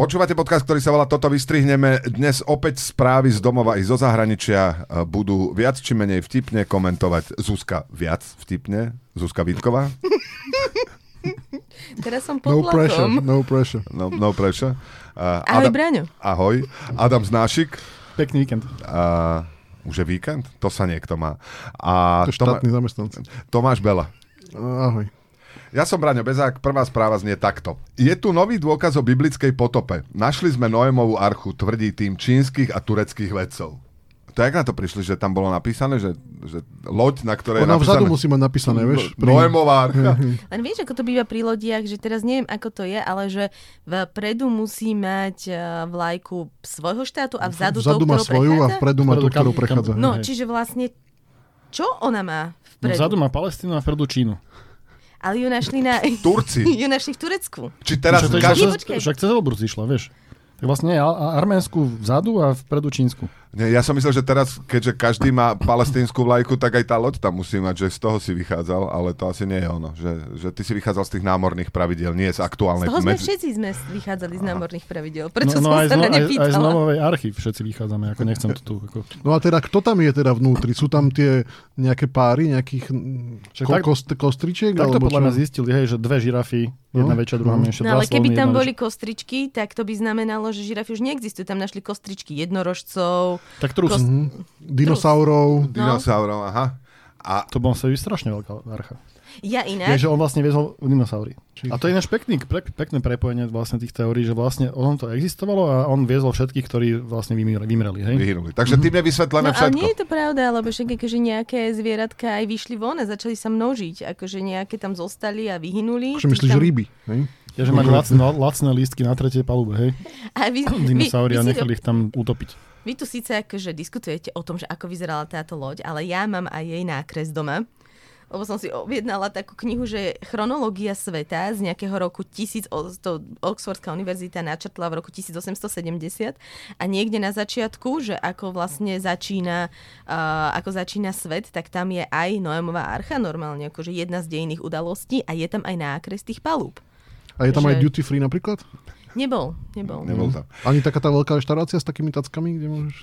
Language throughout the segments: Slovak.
Počúvate podcast, ktorý sa volá Toto vystrihneme. Dnes opäť správy z domova i zo zahraničia e, budú viac či menej vtipne komentovať Zuzka viac vtipne, Zuzka Vítková. Teraz som No pod pressure, tlakom. no pressure. No, no prečo. Uh, Ahoj, Braňo. Ahoj. Adam Znášik. Pekný víkend. Uh, už je víkend? To sa niekto má. A To je Toma- štátny zamestnanci. Tomáš Bela. Ahoj. Ja som Braňo Bezák, prvá správa znie takto. Je tu nový dôkaz o biblickej potope. Našli sme Noémovú archu, tvrdí tým čínskych a tureckých vedcov. To jak na to prišli, že tam bolo napísané, že, že loď, na ktorej Ona je vzadu napísané... musí mať napísané, vieš? Noémová archa. Len vieš, ako to býva pri lodiach, že teraz neviem, ako to je, ale že vpredu musí mať eh, vlajku svojho štátu a vzadu, Vzadu tou, má svoju a prechádza? vpredu má tú, ktorú prechádza. No, čiže vlastne čo ona má No, vpredu? vzadu má Palestínu a vpredu Čínu. Ale ju našli na... Turci. ju našli v Turecku. Či teraz Však to každý... však- počkaj. Však cez Elbrus išla, vieš. Tak vlastne je Ar- Arménsku vzadu a vpredu Čínsku. Nie, ja som myslel, že teraz, keďže každý má palestínsku vlajku, tak aj tá loď tam musí mať, že z toho si vychádzal, ale to asi nie je ono. Že, že ty si vychádzal z tých námorných pravidiel, nie z Z aktuálnej... toho sme medzi- všetci sme vychádzali z námorných pravidel. Prečo no, no som aj, sa z, na aj, aj z? Nomovej archy všetci vychádzame, ako nechcem to tu. Ako... No a teda, kto tam je teda vnútri? Sú tam tie nejaké páry, nejakých Však ko- tak- kost, kostričiek? Takto alebo podľa mňa zistili, hej, že dve žirafy, jedna No. väčšia, druhá No. menšia, No ale keby tam boli kostričky, tak to by znamenalo, že žirafy už neexistujú. Tam našli kostričky jednorožcov. Tak trus. Kost- Mhm. Dinosaurov. Dinosaurov, aha. A To bol sa strašne veľká archa. Ja Je, inak. že on vlastne viezol dinosaury. A to je ináč pekný, pre, pekné prepojenie vlastne tých teórií, že vlastne on to existovalo a on viezol všetkých, ktorí vlastne vymreli, vymreli hej? vyhynuli. Takže tým je vysvetlené No ale všetko. nie je to pravda, lebo však akože nejaké zvieratka aj vyšli von a začali sa množiť. Akože nejaké tam zostali a vyhynuli. Čo myslíš, tam... ryby? Hej? Je, že mali lacné, lacné lístky na tretej palube, hej? A vy, vy, Dinosaury a vy, si to, nechali ich tam utopiť. Vy tu síce akože diskutujete o tom, že ako vyzerala táto loď, ale ja mám aj jej nákres doma. Lebo som si objednala takú knihu, že chronológia sveta z nejakého roku 1000, o- to Oxfordská univerzita načrtla v roku 1870 a niekde na začiatku, že ako vlastne začína, uh, ako začína svet, tak tam je aj Noémová archa normálne, akože jedna z dejných udalostí a je tam aj nákres tých palúb. A je tam Že- aj duty free napríklad? Nebol, nebol. Nebol tam. Ani taká tá veľká reštaurácia s takými tackami, kde môžeš...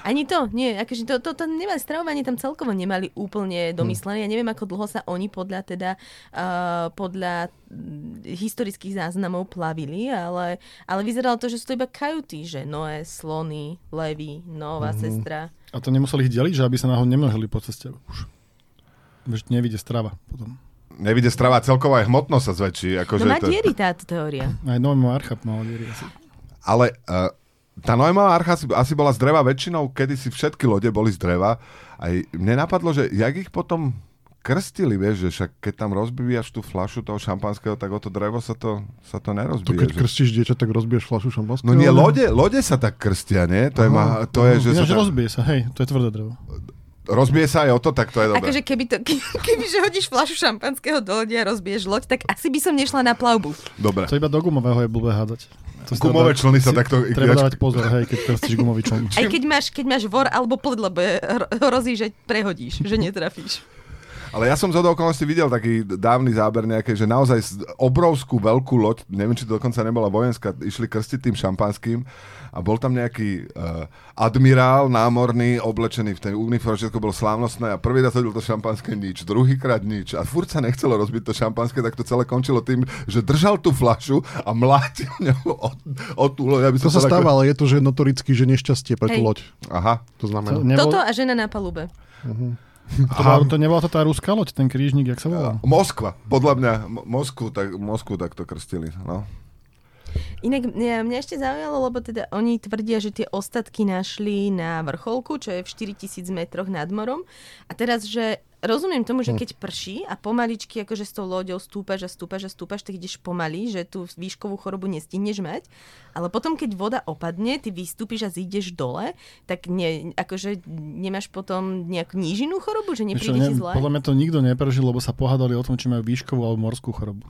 Ani to, nie, akože to, to, to nemali stravovanie tam celkovo nemali úplne domyslené. Ja neviem, ako dlho sa oni podľa teda, uh, podľa mm, historických záznamov plavili, ale, ale vyzeralo to, že sú to iba kajuty, že Noé, slony, levy, nová Mhm. sestra. A to nemuseli ich deliť, že aby sa náhodou nemnožili po ceste už. Veď nevidie strava potom. Nevidie strava celková aj hmotnosť sa zväčší. Akože No má to... diery táto teória. Aj Noémová archa mala diery asi. Ale uh, tá Noémová archa asi, asi bola z dreva väčšinou, kedy si všetky lode boli z dreva. Aj mne napadlo, že jak ich potom krstili, vieš, že však keď tam rozbíjaš tú flašu toho šampanského, tak o to drevo sa to, sa to To nerozbije. keď že- krstíš dieťa, tak rozbiješ flašu šampanského? No nie, lode, lode sa tak krstia, nie? To je, ma, to je že sa Ináč tak, rozbije sa, hej, to je tvrdé drevo. Rozbije sa aj o to, tak to je dobré. Akože keby, to, keby že hodíš flašu šampanského do lodi a rozbiješ loď, tak asi by som nešla na plavbu. Dobre. To iba do gumového je blbé hádzať. To Gumové člny sa takto... Treba dávať pozor, hej, keď krstíš gumový čln. Aj keď máš, keď máš vor alebo plod, lebo hrozí, že prehodíš, že netrafíš. Ale ja som z okolností videl taký dávny záber nejaké, že naozaj obrovskú veľkú loď, neviem, či to dokonca nebola vojenská, išli krstiť tým šampanským a bol tam nejaký uh, admirál námorný, oblečený v tej uniforme, všetko bolo slávnostné a prvý raz hodil to šampanské nič, druhýkrát nič a furt sa nechcelo rozbiť to šampanské, tak to celé končilo tým, že držal tú flašu a mlátil ňou o, o tú loď. aby To sa tak- stáva, ale je to, že notoricky, že nešťastie pre tú Hej. loď. Aha. To To, znamená. nebol, Toto a žena na palube. to, bola, to nebola to tá ruská loď, ten krížnik, jak sa volal? Moskva. Podľa mňa Mo- Moskvu tak, Moskvu tak to krstili. No. Inak mňa, mňa ešte zaujalo, lebo teda oni tvrdia, že tie ostatky našli na vrcholku, čo je v 4000 metroch nad morom. A teraz, že rozumiem tomu, že keď prší a pomaličky akože s tou loďou stúpaš a stúpaš a stúpaš, tak ideš pomaly, že tú výškovú chorobu nestihneš mať. Ale potom, keď voda opadne, ty vystúpiš a zídeš dole, tak ne, akože nemáš potom nejakú nížinú chorobu, že nepríde ne, ti zle? podľa mňa to nikto neprežil, lebo sa pohádali o tom, či majú výškovú alebo morskú chorobu.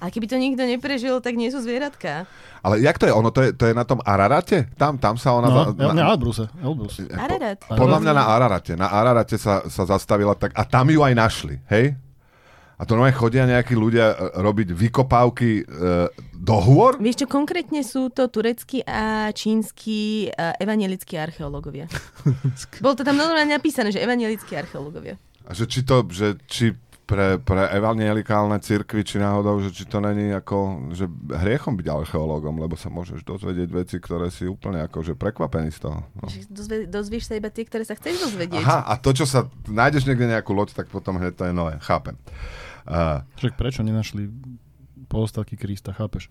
Ale keby to nikto neprežil, tak nie sú zvieratka. Ale jak to je? Ono to je, to je na tom Ararate? Tam, tam sa ona... No, za- El, ne, Elbruse. Elbrus. Ararat. Podľa mňa na Ararate. Na Ararate sa, sa zastavila tak... A tam ju aj našli, hej? A to normálne chodia nejakí ľudia e, robiť vykopávky e, do hôr? Vieš čo, konkrétne sú to tureckí a čínsky uh, evangelickí archeológovia. Bolo to tam normálne napísané, že evangelickí archeológovia. A že či to, že či pre, pre evangelikálne cirkvi, či náhodou, že či to není ako, že hriechom byť archeológom, lebo sa môžeš dozvedieť veci, ktoré si úplne ako, že prekvapený z toho. No. Že Dozvie, dozvieš sa iba tie, ktoré sa chceš dozvedieť. Aha, a to, čo sa, nájdeš niekde nejakú loď, tak potom hneď to je nové, chápem. Uh, Však prečo nenašli pozostatky Krista, chápeš?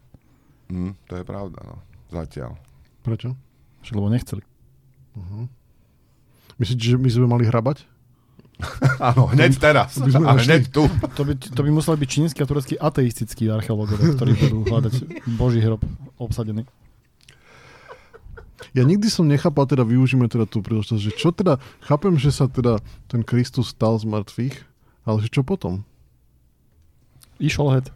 mm, to je pravda, no. Zatiaľ. Prečo? Však lebo nechceli. Myslíte, že my sme mali hrabať? Áno, hneď teraz. by sme A našli. hneď tu. To by, to by museli byť čínsky a tureckí ateistickí archeológovia, ktorí budú hľadať Boží hrob obsadený. Ja nikdy som nechápal, teda využíme teda tú príležitosť, že čo teda, chápem, že sa teda ten Kristus stal z mŕtvych, ale že čo potom? Išol het.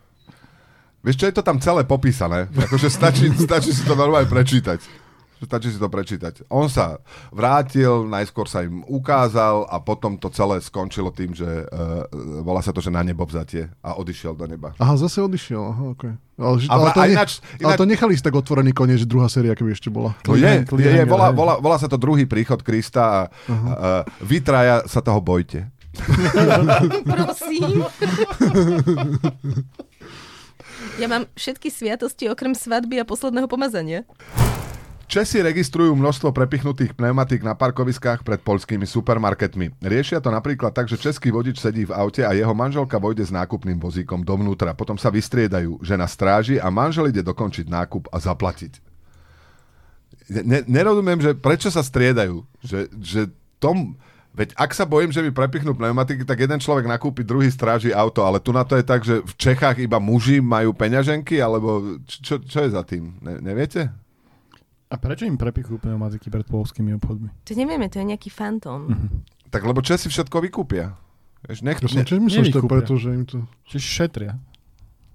Vieš čo, je to tam celé popísané. Akože stačí, stačí si to normálne prečítať. Stačí si to prečítať. On sa vrátil, najskôr sa im ukázal a potom to celé skončilo tým, že uh, volá sa to, že na nebo vzatie a odišiel do neba. Aha, zase odišiel, aha, okej. Ale, že, ale, to ne, ináč- ale ináč- to nechali si tak otvorený koniec, že druhá séria, keby ešte bola. No je, je, je volá, volá, volá sa to druhý príchod Krista a uh, vy traja sa toho bojte. Prosím. Ja mám všetky sviatosti okrem svadby a posledného pomazania. Česi registrujú množstvo prepichnutých pneumatík na parkoviskách pred poľskými supermarketmi. Riešia to napríklad tak, že český vodič sedí v aute a jeho manželka vojde s nákupným vozíkom dovnútra. Potom sa vystriedajú, žena stráži a manžel ide dokončiť nákup a zaplatiť. Ne, nerozumiem, že prečo sa striedajú. Že, že tom, veď ak sa bojím, že mi prepichnú pneumatiky, tak jeden človek nakúpi, druhý stráži auto, ale tu na to je tak, že v Čechách iba muži majú peňaženky, alebo čo, čo je za tým? Ne, neviete? A prečo im prepichujú pneumatiky pred polskými obchodmi? To nevieme, to je nejaký fantóm. Tak lebo Česi všetko vykúpia. Vieš, nech, Ja som ne, myslel, že to preto, že im to... Čiže šetria.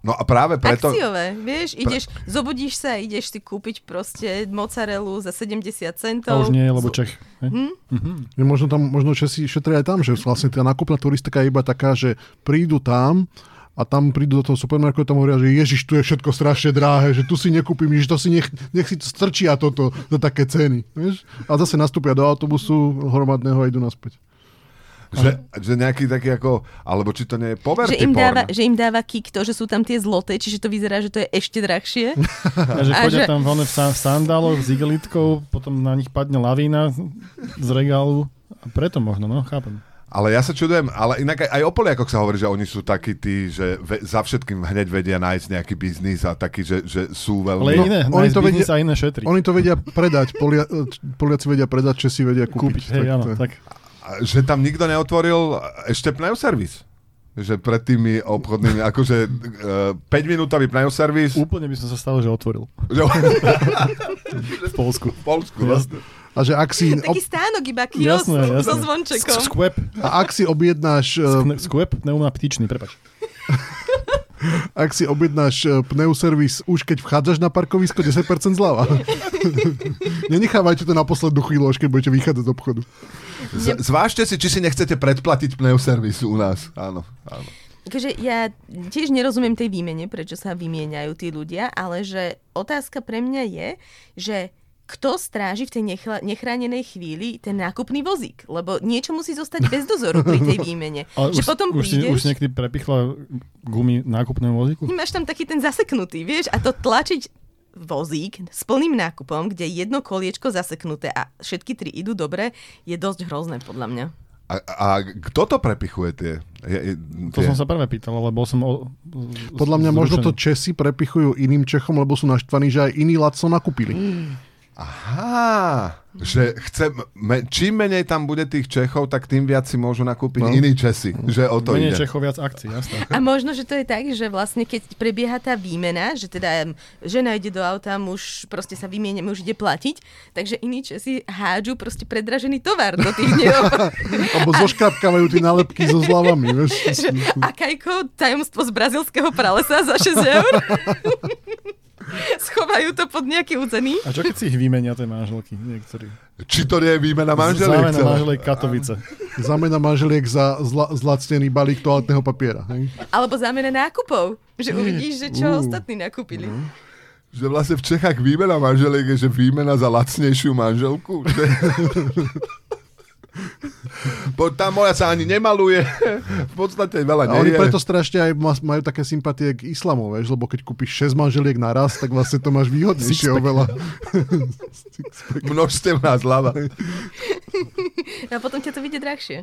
no a práve preto... Akciové, vieš, ideš, zobudíš sa, ideš si kúpiť proste mozzarellu za 70 A centov. už nie lebo Čech. Hm? Mhm. Je možno tam, možno Česi šetria aj tam, že vlastne tá nákupná turistika je iba taká, že prídu tam a tam prídu do toho supermarketu a tam hovoria, že ježiš, tu je všetko strašne drahé, že tu si nekúpim nič, to si nech, nech si strčia toto za také ceny. Vieš? A zase nastúpia do autobusu hromadného a idú naspäť. Že, že nejaký taký ako... Alebo či to nie je poverty Že im, porn. dáva, že im dáva kick to, že sú tam tie zloté, čiže to vyzerá, že to je ešte drahšie. A že A chodia že- tam v, v sandáloch s igelitkou, potom na nich padne lavína z regálu. A preto možno, no, chápem. Ale ja sa čudujem, ale inak aj, aj o Poliakoch sa hovorí, že oni sú takí tí, že ve, za všetkým hneď vedia nájsť nejaký biznis a taký, že, že sú veľmi... Ale No, iné, oni nájsť to vedia- a iné šetriť. Oni to vedia predať, Polia, Poliaci vedia predať, Česi vedia kúpiť. Kúpiť, hej, áno, to je- tak. Že tam nikto neotvoril ešte pneuservis. Že pred tými obchodnými, akože uh, 5 minútový pneuservis. Úplne by som sa stalo, že otvoril. V Polsku. v Polsku. vlastne. A že ak si, ob, Taký stánok iba kios Jasné, jasné. so zvončekom. Skvep. a ak si objednáš eh, Skvep, pneumaptičný, prepač. ak si objednáš eh, pneuservis už keď vchádzaš na parkovisko, 10% zľava. Nenechávajte to na poslednú chvíľu, až keď budete vychádzať z obchodu. Z, zvážte si, či si nechcete predplatiť pneuservis u nás. Áno, áno. Takže ja tiež nerozumiem tej výmene, prečo sa vymieňajú tí ľudia, ale že otázka pre mňa je, že kto stráži v tej nechla- nechránenej chvíli ten nákupný vozík? Lebo niečo musí zostať bez dozoru pri tej výmene. Ale že už, potom už, prídeš, už niekedy prepichla gumy nákupného vozíku? máš tam taký ten zaseknutý, vieš, a to tlačiť vozík s plným nákupom, kde je jedno koliečko zaseknuté a všetky tri idú dobre, je dosť hrozné podľa mňa. A, a kto to prepichuje tie? Je, je, To tie? som sa prvé pýtal, lebo som... O, Podľa mňa možno to zrušený. Česi prepichujú iným Čechom, lebo sú naštvaní, že aj iní lacno nakúpili. Aha, že chce, me, čím menej tam bude tých Čechov, tak tým viac si môžu nakúpiť No. iní Česi. Že o to Menej ide. Čechov, viac akcií, jasné. A možno, že to je tak, že vlastne keď prebieha tá výmena, že teda žena ide do auta, muž proste sa vymieňa, muž ide platiť, takže iní Česi hádžu proste predražený tovar do tých dňov. Alebo zoškrapkávajú tie nálepky so zľavami. Vieš? že akajko tajomstvo z brazilského pralesa za 6 eur. Schovajú to pod nejaký úzený. A čo keď si ich vymenia, tie manželky? Niektorí. Či to nie je výmena manželiek? Zámena manželiek Katovice. Zamena manželiek za zla, zlacnený balík toaletného papiera. Hej? Alebo zámena nákupov. Že uvidíš, že čo Uh. ostatní nakúpili. Že vlastne v Čechách výmena manželiek je, že výmena za lacnejšiu manželku. Tá moja sa ani nemaluje. V podstate veľa A oni nie je. preto strašne aj ma- majú také sympatie k islamu, vieš, lebo keď kúpiš 6 manželiek naraz, tak vlastne to máš výhodnejšie oveľa. Množstevná zľava. A potom ťa to vyjde drahšie.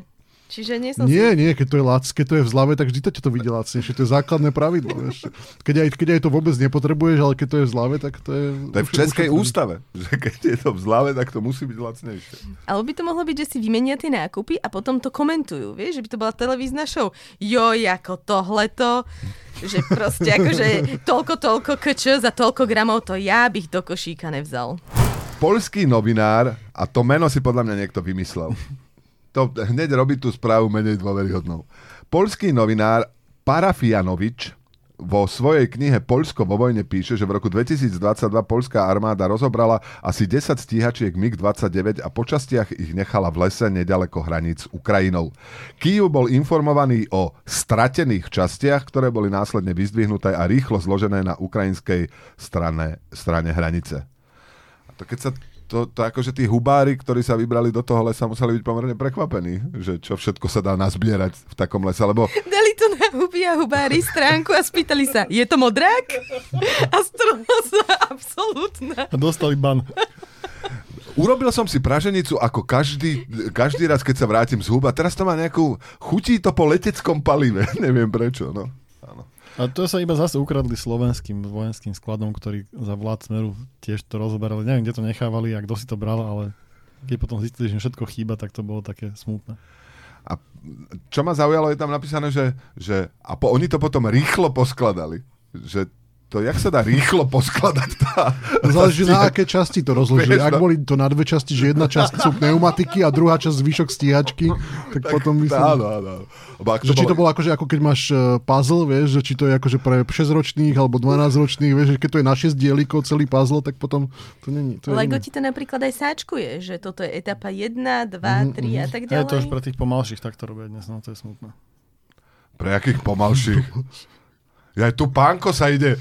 Čiže nie som si... Nie, nie, keď to je lac, keď to je v zlave, tak vždy to ťa to vidie lacnejšie. To je základné pravidlo. Vieš. Keď, aj, keď aj to vôbec nepotrebuješ, ale keď to je v zlave, tak to je... To je v Českej ústave. Že keď je to v zlave, tak to musí byť lacnejšie. Alebo by to mohlo byť, že si vymenia tie nákupy a potom to komentujú, vieš, že by to bola televízna show. Joj, ako tohleto, že proste akože toľko, toľko kč za toľko gramov, to ja bych do košíka nevzal. Polský novinár, a to meno si podľa mňa niekto vymyslel. To hneď robí tú správu menej dôveryhodnou. Polský novinár Parafianovič vo svojej knihe Poľsko vo vojne píše, že v roku 2022 polská armáda rozobrala asi 10 stíhačiek MiG-29 a po častiach ich nechala v lese nedaleko hraníc s Ukrajinou. Kýv bol informovaný o stratených častiach, ktoré boli následne vyzdvihnuté a rýchlo zložené na ukrajinskej strane, strane hranice. A to keď sa to, to akože tí hubári, ktorí sa vybrali do toho lesa, museli byť pomerne prekvapení, že čo všetko sa dá nazbierať v takom lese, lebo Dali to na huby a hubári stránku a spýtali sa, je to modrák? A sa absolútna. A dostali ban. urobil som si praženicu ako každý, každý raz, keď sa vrátim z huba. Teraz to má nejakú, chutí to po leteckom palive, neviem prečo, no. A to sa iba zase ukradli slovenským vojenským skladom, ktorí za vlád Smeru tiež to rozoberali. Neviem, kde to nechávali a kto si to bral, ale keď potom zistili, že všetko chýba, tak to bolo také smutné. A čo ma zaujalo, je tam napísané, že, že a po, oni to potom rýchlo poskladali. Že to, jak sa dá rýchlo poskladať tá... Záleží na aké časti to rozložili. Vieš, Ak no. boli to na dve časti, že jedna časť sú pneumatiky a druhá časť zvyšok stíhačky, tak, potom myslím... Áno, Že či to bolo akože ako keď máš uh, puzzle, vieš, že či to je akože pre 6-ročných alebo 12-ročných, vieš, že keď to je na 6 dielikov celý puzzle, tak potom to není. To je Lego iné. ti to napríklad aj sáčkuje, že toto je etapa 1, 2, 3 a tak Je ďalej. to už pre tých pomalších tak to robia dnes, no to je smutné. Pre akých pomalších? Ja tu pánko sa ide...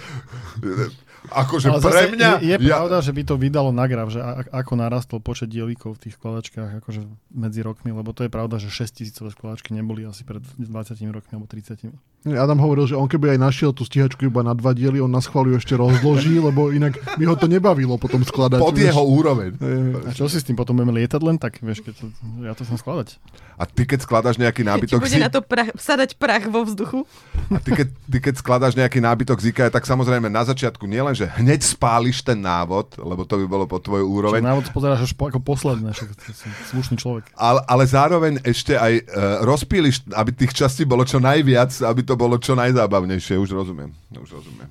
Akože Ale pre mňa... je, je ja, pravda, že by to vydalo na graf, že a, ako narastol počet dielikov v tých skladačkách akože medzi rokmi, lebo to je pravda, že 6 tisícové skladačky neboli asi pred 20 rokmi alebo 30. Adam hovoril, že on keby aj našiel tú stíhačku iba na dva diely, on na schváliu ešte rozloží, lebo inak by ho to nebavilo potom skladať. pod vieš. jeho úroveň. A čo si s tým potom budeme lietať len tak, vieš, keď to, ja to chcem skladať. A ty keď skladaš nejaký Či nábytok bude z, na to prach, sadať prach vo vzduchu? a ty keď, ty keď skladaš nejaký nábytok z IKEA, tak samozrejme na začiatku nielen, že hneď spáliš ten návod, lebo to by bolo pod tvoju Čo úroveň, návod pozeráš až po, ako posledné, však som slušný človek. ale, ale zároveň ešte aj uh, rozpíliš, aby tých častí bolo čo najviac, aby to bolo čo najzábavnejšie. Už rozumiem. Už rozumiem.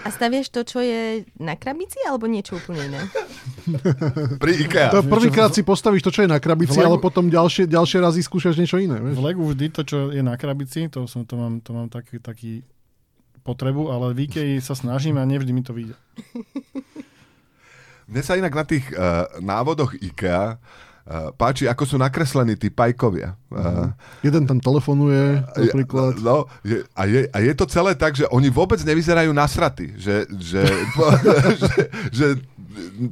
A staviaš to, čo je na krabici, alebo niečo úplne iné? Pri IKEA. To prvýkrát si postavíš to, čo je na krabici, V Legu- ale potom ďalšie, ďalšie razy skúšaš niečo iné. V Vieš? Legu vždy to, čo je na krabici, to, som, to mám, to mám taký, taký potrebu, ale v Ikei sa snažím a nevždy mi to vyjde. Mne sa inak na tých uh, návodoch IKEA páči, ako sú nakreslení tí pajkovia. Uh, Jeden tam telefonuje napríklad. No, je, a, je, a je to celé tak, že oni vôbec nevyzerajú nasratí. Že, že, že, že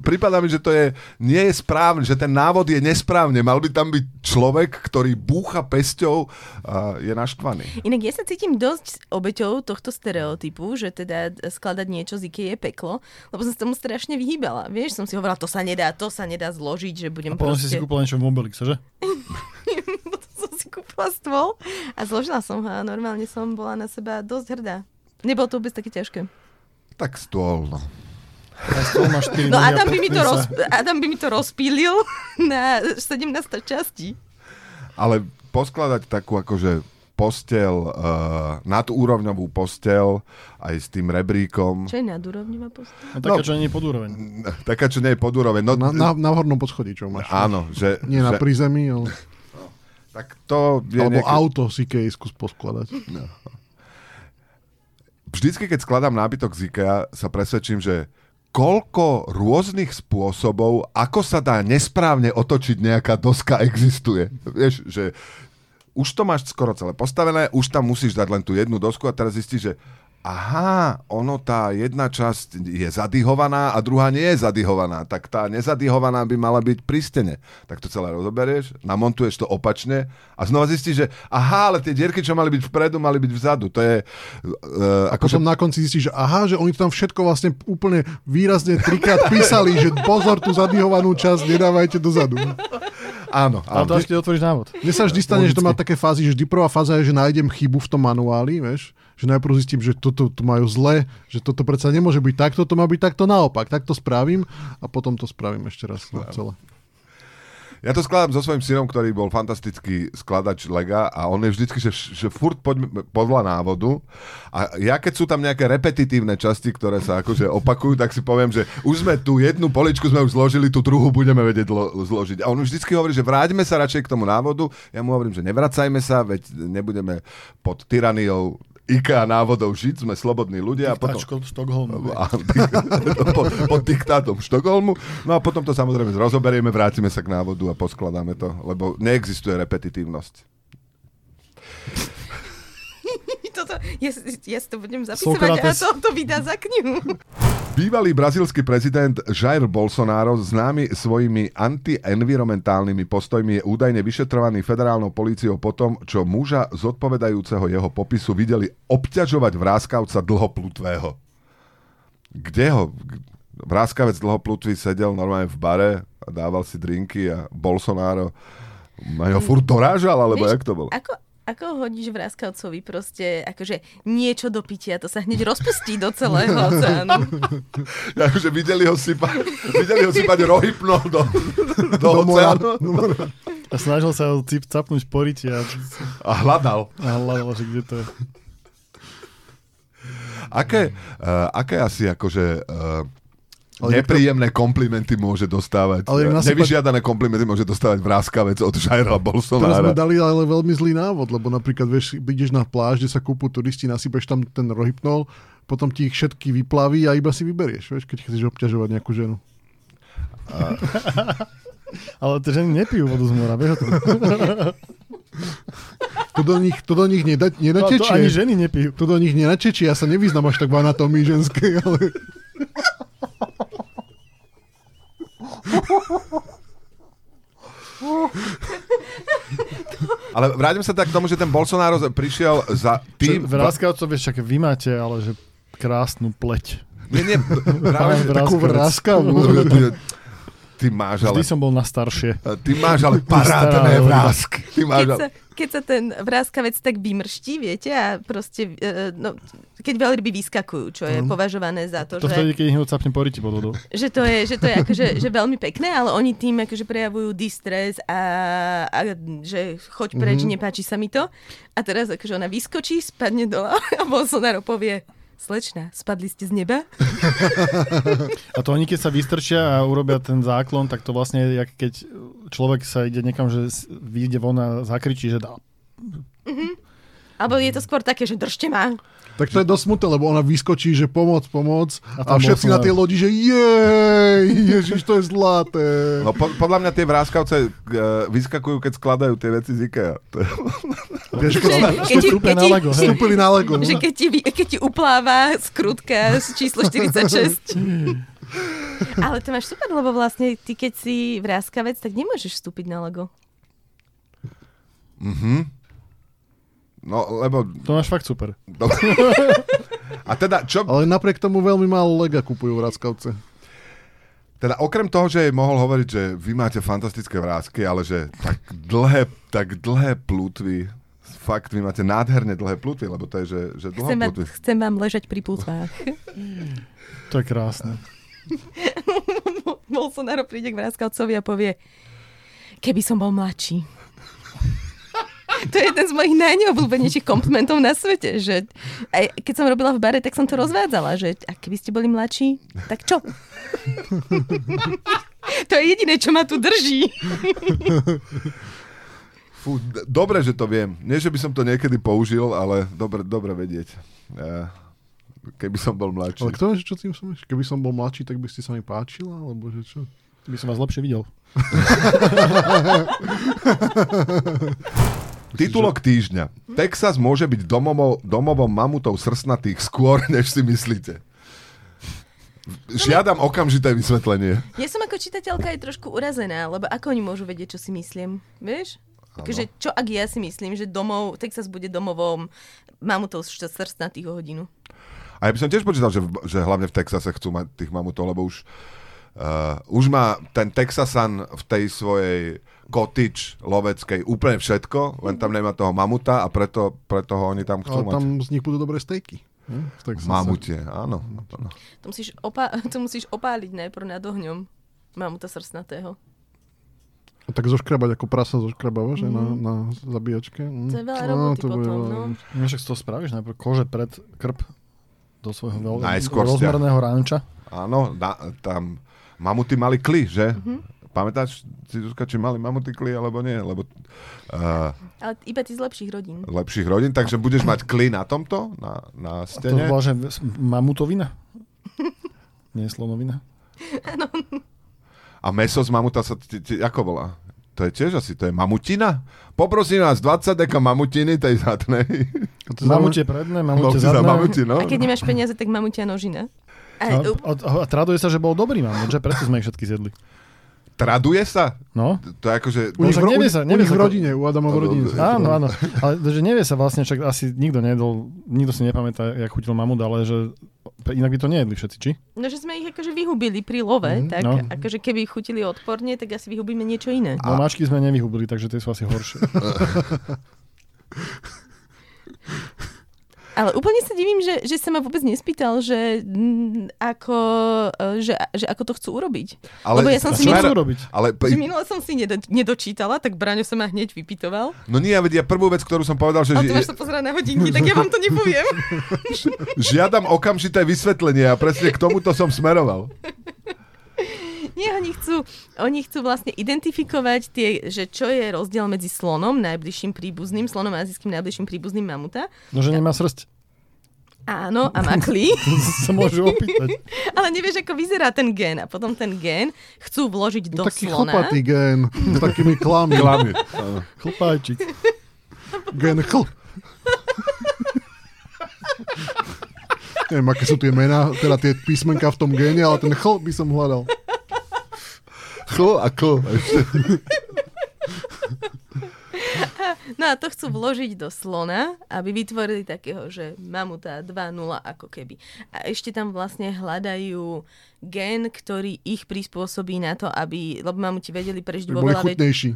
prípada mi, že to je, nie je správne, že ten návod je nesprávne. Mal by tam byť človek, ktorý búcha pesťou a je naštvaný. Inak ja sa cítim dosť obeťou tohto stereotypu, že teda skladať niečo z IKEA je peklo, lebo som sa tomu strašne vyhýbala. Vieš, som si hovorila, to sa nedá, to sa nedá zložiť, že budem A potom si si proste... kúpil niečo v Mobilixe, že? Potom som si kúpila stôl a zložila som ho a normálne som bola na seba dosť hrdá. Nebolo to vôbec také ťažké. Tak stôl, no. A stôl má 4 No Adam by, mi to roz. Adam by mi to rozpílil na 17 častí. Ale poskladať takú akože postel, uh, nadúrovňovú postel aj s tým rebríkom. Čo je nadúrovňová postav? No taká, No. čo nie je pod úroveň. Taká, čo nie je pod úroveň. No, Na, na, na hornom poschodí, čo máš. Áno, že... Nie na že, prízemí, ale... Tak to je Alebo nejaké- auto si keď skús poskladať. vždycky, keď skladám nábytok z IKEA, sa presvedčím, že koľko rôznych spôsobov, ako sa dá nesprávne otočiť nejaká doska, existuje. Vieš, že už to máš skoro celé postavené, už tam musíš dať len tú jednu dosku a teraz zistíš, že aha, ono tá jedna časť je zadihovaná a druhá nie je zadihovaná, tak tá nezadihovaná by mala byť pri stene. Tak to celé rozoberieš, namontuješ to opačne a znova zistíš, že aha, ale tie dierky, čo mali byť vpredu, mali byť vzadu. To je... Uh, a potom na konci zistíš, že aha, že oni to tam všetko vlastne úplne výrazne trikrát písali, že pozor, tú zadihovanú časť nedávajte dozadu. Áno, Ale áno. to ešte otvoríš návod. Mne sa vždy stane, že to má také fázy, že vždy prvá fáza je, že nájdem chybu v tom manuáli, vieš, že najprv zistím, že toto to majú zle, že toto predsa nemôže byť takto, to má byť takto naopak, tak to spravím a potom to spravím ešte raz no, celé. Ja to skladám so svojím synom, ktorý bol fantastický skladač lega a on je vždycky, že, že furt poďme podľa návodu a ja keď sú tam nejaké repetitívne časti, ktoré sa akože opakujú, tak si poviem, že už sme tú jednu poličku sme už zložili, tú druhú budeme vedieť lo- zložiť. A on vždycky hovorí, že vráťme sa radšej k tomu návodu. Ja mu hovorím, že nevracajme sa, veď nebudeme pod tyraniou IKEA návodov žiť, sme slobodní ľudia. A potom, Štokholmu. a, pod, pod diktátom Štokholmu. No a potom to samozrejme rozoberieme, vrátime sa k návodu a poskladáme to, lebo neexistuje repetitívnosť. Ja, ja si to budem zapisovať a Sokrates. to, to vydá za knihu. Bývalý brazílsky prezident Jair Bolsonaro, známy svojimi antienvironmentálnymi postojmi, je údajne vyšetrovaný federálnou políciou po tom, čo muža zodpovedajúceho jeho popisu videli obťažovať vráskavca dlhoplutvého. Kde ho? Vráskavec dlhoplutvý sedel normálne v bare a dával si drinky a Bolsonaro ma ho furt dorážal, alebo Vieš, jak to bolo? Ako, ako hodíš vráskavcovi proste akože niečo do pitia, to sa hneď rozpustí do celého oceánu. Akože videli ho sypať, videli ho sypať rohypno do, do, Do mora. oceánu A snažil sa ho cip, capnúť po riti a, a hľadal. a hľadal, že kde to je. Aké, uh, aké asi akože uh, Ale nepríjemné komplimenty môže dostávať, Ale nasypať- nevyžiadané komplimenty môže dostávať vráskavec od Jaira Teraz sme Bolsonára. dali ale veľmi zlý návod, lebo napríklad vieš, ideš na pláž, kde sa kúpu turisti, nasypeš tam ten rohypnol, potom ti ich všetky vyplaví a iba si vyberieš, vieš, keď chceš obťažovať nejakú ženu. Ale tie ženy nepijú vodu z mora, vieš o tom? To do nich, to do nich neda, No, to ani nenatečie. ženy nepijú. To do nich nenatečie, ja sa nevyznam až tak v anatómii ženskej, ale... Ale vrátim sa tak k tomu, že ten Bolsonaro prišiel za Tým... vieš, čaké vy máte, ale že krásnu pleť. Nie, nie, práve, Takú Vráskavec. Ty máš ale... Vždy som bol na staršie. Ty máš ale parádne vrázky. Ty máš Keď ale... sa, keď sa ten vráskavec tak vymrští, viete, a proste, e, no, keď veľryby vyskakujú, čo je považované za to, To že... vtedy, keď ich neocapne po pod vodou. že to je, že to je akože, že veľmi pekné, ale oni tým akože prejavujú distres a, a že choď preč, mm-hmm. nepáči sa mi to. A teraz akože ona vyskočí, spadne dole a Bolsonaro povie, slečna, spadli ste z neba? A to oni, keď sa vystrčia a urobia ten záklon, tak to vlastne je, keď človek sa ide niekam, že vyjde von a zakričí, že dá. Alebo je to skôr také, že držte ma. Tak to je dosť smutné, lebo ona vyskočí, že pomoc, pomoc A a, všetci na tej lodi, že jej, ježiš, to je zlaté. No, po, podľa mňa tie vráskavce uh, vyskakujú, keď skladajú tie veci z IKEA. To je- Vieš, Že, keď ti, na Lego, že keď, ti, keď ti upláva skrutka z číslo 46. Ale to máš super, lebo vlastne ty, keď si vráskavec, tak nemôžeš vstúpiť na Lego. Mhm. No, lebo... To máš fakt super. No. A teda, čo, Ale napriek tomu veľmi málo lega kupujú vrackavce. teda okrem toho, že jej mohol hovoriť, že vy máte fantastické vrázky, ale že tak dlhé, tak dlhé plutvy, fakt, vy máte nádherne dlhé plutvy, lebo to je, že, že dlhé Chcem, vám, plutvy. chcem vám ležať pri plutvách. To je krásne. Bolsonaro príde k Vráskavcovi a povie, keby som bol mladší. To je jeden z mojich najneobľúbenejších komplimentov na svete, že aj keď som robila v bare, tak som to rozvádzala, že a keby ste boli mladší, tak čo? to je jediné, čo ma tu drží. Fú, d- dobre, že to viem. Nie, že by som to niekedy použil, ale dobre, dobre vedieť. Ja. keby som bol mladší. Ale kto vie, čo tým som Keby som bol mladší, tak by ste sa mi páčila? Alebo že čo? By som vás lepšie videl. Titulok týždňa. Texas môže byť domovom, domovom mamutov srsnatých skôr, než si myslíte. Žiadam okamžité vysvetlenie. Ja som ako čitateľka aj trošku urazená, lebo ako oni môžu vedieť, čo si myslím? Vieš? Takže čo ak ja si myslím, že domov, Texas bude domovom mamutov srstnatých o hodinu? A ja by som tiež počítal, že, že hlavne v Texase chcú mať tých mamutov, lebo už, uh, už má ten Texasan v tej svojej cottage loveckej úplne všetko, len tam nemá toho mamuta a preto, preto ho oni tam chcú Ale mať. tam z nich budú dobré stejky. Hm? Tak sa- Mamutie, áno. áno. To musíš, opá- to musíš opáliť najprv nad ohňom mamuta srstnatého. A tak zoškrabať ako prasa zoškrabáva, že na, na zabíjačke. Hm. To je veľa Á, roboty to bude potom, veľa no. No však to spravíš najprv kože pred krp do svojho veľ- rozmerného ránča. Áno, na, tam mamuty mali kli, že? Mhm. Pamätáš si, Zuzka, či mali mamuty kli, alebo nie? Lebo uh, Ale iba tí z lepších rodín. lepších rodín, takže budeš mať kli na tomto, na, na A to stene. bola, že mamutovina? Nie slonovina? A meso z mamuta sa, ti, ti, ako volá? To je tiež asi, to je mamutina? Poprosím vás, 20 deka mamutiny tej zadnej. Mamutie predné, mamutie Nohy za zadné. mamuti, no. A keď nemáš peniaze, tak mamutia nožina. A, A, a, a, a traduje sa, že bol dobrý mamut, že preto sme ich všetky zjedli. Traduje sa? No, To je akože... U nich, ro- nevie u, sa- nevie nich sa v rodine, u Adama v rodine. sa- áno, áno. Ale že nevie sa vlastne, však asi nikto nejedol, nikto si nepamätá, jak chutil mamut, ale že inak by to nejedli všetci, či? no, že sme ich akože vyhubili pri love, Mhm, tak no. akože keby chutili odporne, tak asi vyhubíme niečo iné. No mačky sme nevyhubili, takže tie sú asi horšie. Ale úplne sa divím, že, že sa ma vôbec nespýtal, že, mm, ako, e, že, že ako to chcú urobiť. Ale, Lebo ja som si Čo Smer- chcú robiť? ale, Že minule som si nedo, nedočítala, tak Braňo sa ma hneď vypitoval. no nie, ja vedia, prvú vec, ktorú som povedal, že Ale ty máš sa pozerať na hodinky, tak ja vám to nepoviem. žiadam okamžité vysvetlenie a presne k tomuto som smeroval. Nie, oni chcú, oni chcú vlastne identifikovať tie, že čo je rozdiel medzi slonom, najbližším príbuzným, slonom azijským najbližším príbuzným mamuta. No, že nemá srst. Áno, a makli. sa môžu opýtať. ale nevieš, ako vyzerá ten gen. A potom ten gen chcú vložiť do taký slona. chlpatý gen s takými klami. Klamy. Áno. Chlpáčik. Gen chl. Neviem, aké sú tie mená, teda tie písmenka v tom géne, ale ten chl by som hľadal. Chl a kl. No a to chcú vložiť do slona, aby vytvorili takého, že mamuta 2.0 ako keby. A ešte tam vlastne hľadajú gen, ktorý ich prispôsobí na to, aby, lebo mamuti vedeli prežiť vo veľa väč- chutnejší.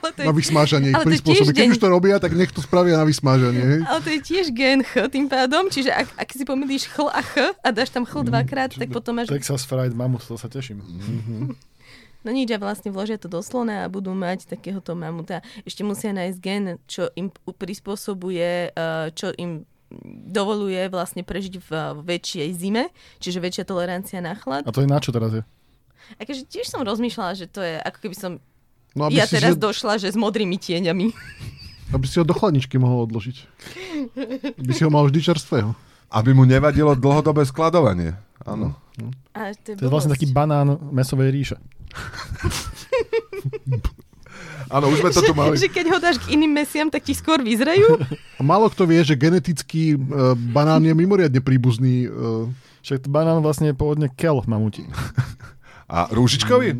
ale to je Na vysmážanie ich prispôsobí. Keď gen- už to robia, tak nech to spravia na vysmážanie. Ale to je tiež gen ch tým pádom, čiže ak, ak si pomýliš chl a ch a dáš tam chl dvakrát, tak potom máš... Texas Fried Mamut, to sa teším. No nič, a vlastne vložia to do slona a budú mať takéhoto mamuta. Ešte musia nájsť gen, čo im prispôsobuje, eh, čo im dovoluje vlastne prežiť v v väčšej zime, čiže väčšia tolerancia na chlad. A to je na čo teraz je? Akože tiež som rozmýšľala, že to je ako keby som No, aby, ja si teraz si, došla, že s modrými tieňami. aby si ho do chladničky mohol odložiť. Aby si ho mal vždy čerstvého. Aby mu nevadilo dlhodobé skladovanie. Áno. A to je, To je vlastne taký banán mesovej ríše. Áno, už sme to tu mali. že keď ho dáš k iným mesiam, tak ti skôr vyzrajú. A málo kto vie, že genetický uh, banán je mimoriadne príbuzný. Uh, Však banán vlastne je pôvodne kel mamuti. A rúžičkový?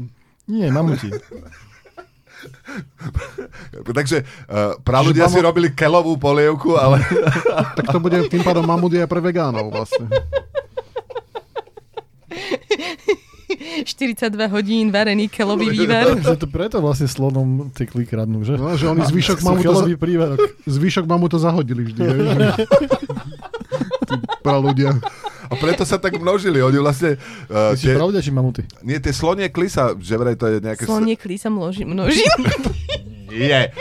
Nie, mamuti. Takže uh, Že si mamo- robili kelovú polievku, ale tak to bude tým pádom aj pre vegánov vlastne. 42 hodín varený kelový vývar. že to preto vlastne slonom cykli kradnú, že? No, že oni zvyšok Sú mamuta, za, zvyšok mamuta zahodili vždy. Hej, že... A preto sa tak množili. Oni vlastne... Uh, tie, pravda, či mamuty? nie, tie slonie klisa, že vraj to je nejaké... Slonie klísa množí. množí. Nie.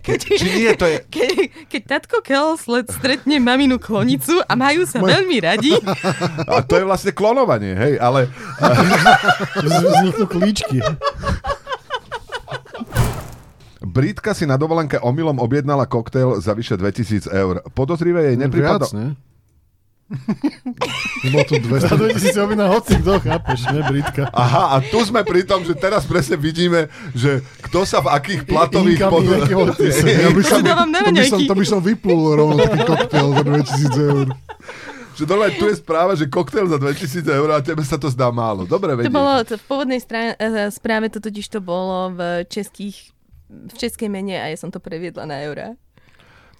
Keď, Či nie, to je... keď, keď tatko Kel sled stretne maminu klonicu a majú sa veľmi radi, A to je vlastne klonovanie, hej, ale... Vzniknú klíčky. Britka si na dovolenke omylom objednala koktail za vyše 2000 eur. Podozrivé jej nepripadalo... Viac, ne? Bolo to Za 200. 2000 objedná hoci kto, chápeš, ne Britka. Aha, a tu sme pri tom, že teraz presne vidíme, že kto sa v akých platových... Nejaký hoci. Ja by som, To to, by som, to by som vyplul rovno taký koktail za 2000 eur. Že normálne tu je správa, že koktail za 2000 eur a tebe sa to zdá málo. Dobre To vedieť. bolo, to v pôvodnej eh, správe to totiž to bolo v českých v českej mene a ja som to previedla na eurá.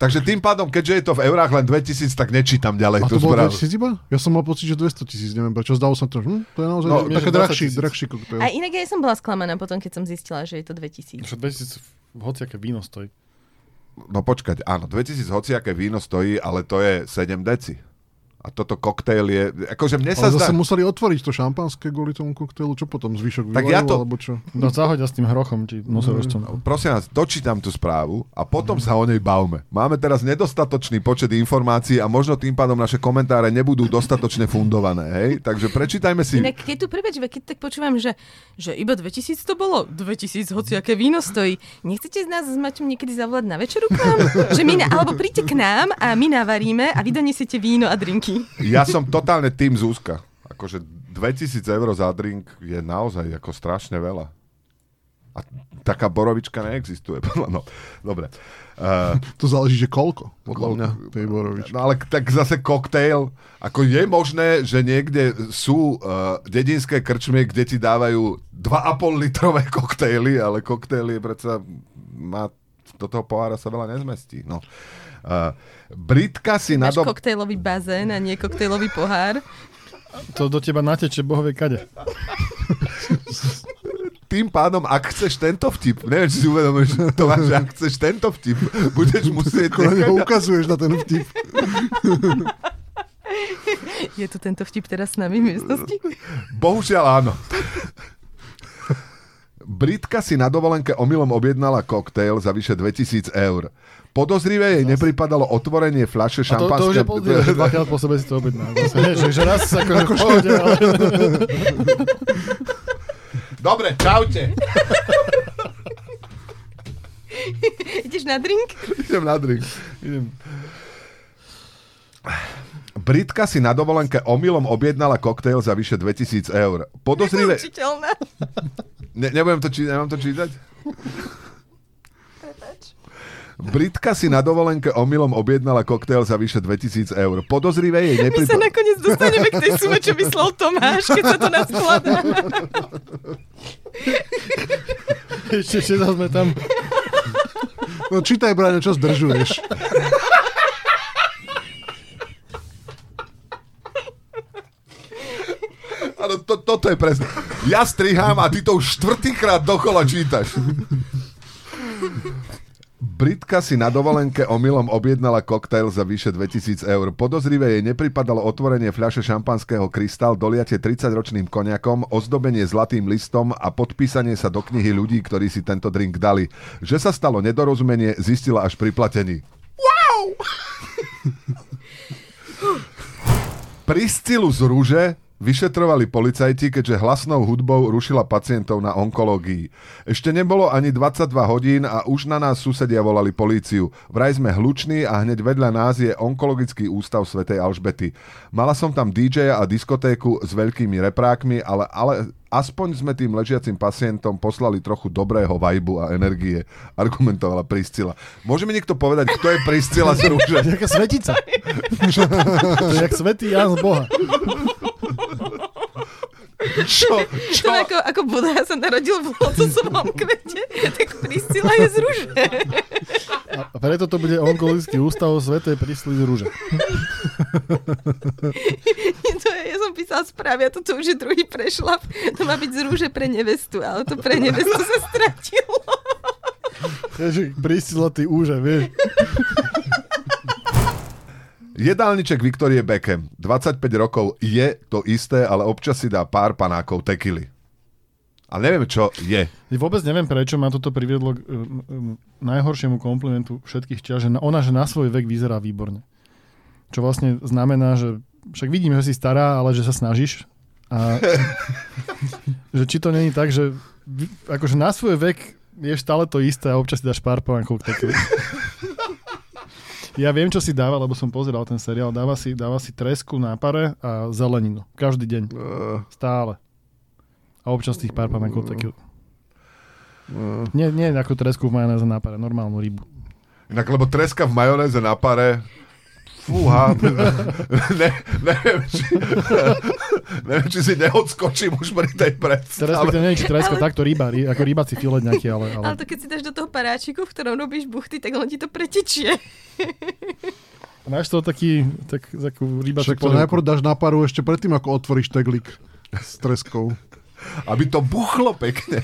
Takže tým pádom, keďže je to v eurách len 2000, tak nečítam ďalej A to bolo správu. 2000 iba? Ja som mal pocit, že 200 tisíc, neviem prečo. Zdalo sa to, hm, to je naozaj No, také že 20 drahší, drahší koktail. A inak ja som bola sklamaná potom, keď som zistila, že je to 2000. Čo 2000 hociaké víno stojí. No počkať, áno, 2000 hociaké víno stojí, ale to je 7 deci. A toto koktail je, akože mne sa Ale zdá... zase museli otvoriť to šampanské kvôli tomu koktejlu. Čo potom? Zvyšok Tak vyvajú, ja to- alebo čo? No zahoď s tým hrochom, či nosorožcom. Prosím vás, dočítam tú správu a potom sa o nej bavme. Máme teraz nedostatočný počet informácií a možno tým pádom naše komentáre nebudú dostatočne fundované, hej? Takže prečítajme si... Inak keď tu prebeč, keď tak počúvam, že, že iba 2000 to bolo, 2000 hoci aké víno stojí. Nechcete z nás s Maťom niekedy zavolať na večeru k nám? že my na, alebo príďte k nám a my navaríme a vy donesiete víno a drinky. Ja som totálne tým Zúska. Akože 2000 eur za drink je naozaj ako strašne veľa. A taká borovička neexistuje, podľa no. Dobre. Uh, To záleží, že koľko, podľa Koľko? mňa, tej borovičky. no ale tak zase koktejl. Ako je možné, že niekde sú uh, dedinské krčmy, kde ti dávajú 2,5 litrové koktejly, ale koktejl je predsa... Má, do toho pohára sa veľa nezmestí. No. Uh, Britka si na Máš do... koktejlový bazén a nie koktejlový pohár. To do teba nateče bohovie kade. tým pádom, ak chceš tento vtip, neviem, či si uvedomíš, Tomáš, že ak chceš tento vtip, budeš musieť... Nechať- ukazuješ na ten vtip. Je tu tento vtip teraz s nami v miestnosti? Bohužiaľ áno. Britka si na dovolenke omylom objednala koktejl za vyše 2000 eur. Podozrivé jej nepripadalo otvorenie fľaše A to, to už šampanské... je podľa, že dvakrát po sebe si to nie, že, že raz sa akože v pohode, ale... Dobre, čaute. Ideš na drink? Idem na drink. Idem. Britka si na dovolenke omylom objednala koktejl za vyše 2000 eur. Podozrivé... Ne, nebudem to čítať, nemám to čítať? Britka si na dovolenke omylom objednala koktejl za vyše 2000 eur. Podozrivé jej My sa nakoniec dostaneme k tej sume, čo myslel Tomáš, keď sa to naskladá. Ešte, ešte sme tam. No čítaj, Brian, čo zdržuješ. Áno, to, toto je presne. Ja strihám a ty to už štvrtýkrát dokola čítaš. Britka si na dovolenke omylom objednala koktail za vyše 2000 eur. Podozrivé jej nepripadalo otvorenie fľaše šampanského krystal, doliatie 30-ročným koniakom, ozdobenie zlatým listom a podpísanie sa do knihy ľudí, ktorí si tento drink dali. Že sa stalo nedorozumenie, zistila až pri platení. Wow! Priscilu z rúže vyšetrovali policajti, keďže hlasnou hudbou rušila pacientov na onkológii. Ešte nebolo ani 22 hodín a už na nás susedia volali políciu. Vraj sme hluční a hneď vedľa nás je onkologický ústav svätej Alžbety. Mala som tam DJ a diskotéku s veľkými reprákmi, ale, ale aspoň sme tým ležiacim pacientom poslali trochu dobrého vajbu a energie, argumentovala Priscila. Môže mi niekto povedať, kto je Priscila z rúže? Jaká svetica. jak svetý Ján z Boha. Čo? Čo? To ako, ako Buddha sa narodil v lotosovom kvete, tak Priscila je z rúže. A preto to bude onkologický ústav Svetej Prisly z Rúže. to je, ja som písala správy a toto už je druhý prešlap. To má byť z rúže pre nevestu, ale to pre nevestu sa stratilo. Ježi, Priscila, ty úže, vieš. Jedálniček Viktorie Beckham, 25 rokov, je to isté, ale občas si dá pár panákov tekily. A neviem, čo je. Vôbec neviem, prečo ma toto priviedlo k um, um, najhoršiemu komplimentu všetkých čias, že na, ona, že na svoj vek vyzerá výborne. Čo vlastne znamená, že však vidím, že si stará, ale že sa snažíš. A že či to není tak, že akože na svoj vek je stále to isté a občas si dáš pár pánkou k takým. Ja viem, čo si dáva, lebo som pozeral ten seriál. Dáva si, dáva si tresku na pare a zeleninu. Každý deň. Stále. A občas tých pár pánkou takých. uh, Nie, nie ako tresku v majonéze na pare, normálnu rybu. Inak, lebo treska v majonéze na pare, fúha, ne, neviem, či, neviem, či si neodskočím už pri tej predstave. Respektíve neviem, či treska, Ale- takto ryba, ry, ako rybací filet nejaký, ale, ale Ale to keď si dáš do toho paráčiku, v ktorom robíš buchty, tak on ti to pretečie. máš to taký, tak, takú rybaciu však to najprv dáš na paru ešte predtým, ako otvoríš teglik s treskou. Aby to buchlo pekne.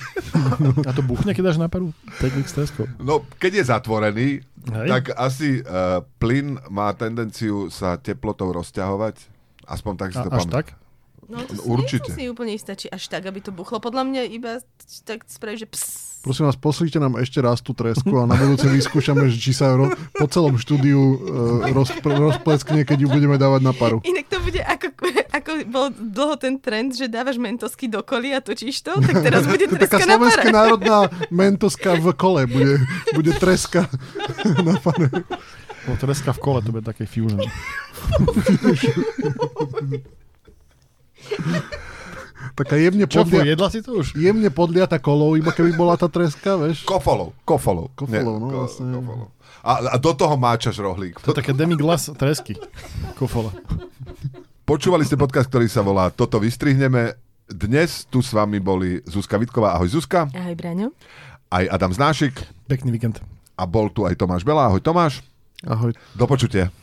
A to buchne, keď dáš na paru teklik s treskou. No, keď je zatvorený, Hej. tak asi uh, plyn má tendenciu sa teplotou rozťahovať. Aspoň tak si A, to pamätám. tak? No to Určite. nie si úplne istá, či až tak, aby to buchlo. Podľa mňa iba tak spravíš, že ps. Prosím vás, poslíte nám ešte raz tú tresku a na budúce vyskúšame, že či sa ro- po celom štúdiu uh, roz, rozpleskne, keď ju budeme dávať na paru. Inak to bude ako, bol dlho ten trend, že dávaš mentosky do koli a točíš to, tak teraz bude taká treska na slovenská pare. národná mentoska v kole. Bude, bude treska na pare. Bo treska v kole, to bude také fusion. Taká jemne, Čo, podlia, jedla si to už? jemne podliata kolou, iba keby bola tá treska, vieš. Kofolov, kofolov. Kofolov, no, vlastne. kofolov. A, a do toho máčaš rohlík. To je také demiglas tresky. Kofola. Počúvali ste podcast, ktorý sa volá Toto vystrihneme. Dnes tu s vami boli Zuzka Vitková. Ahoj Zuzka. Ahoj, Braňo. Aj Adam Znášik. Pekný víkend. A bol tu aj Tomáš Bela. Ahoj Tomáš. Ahoj. Do počutia.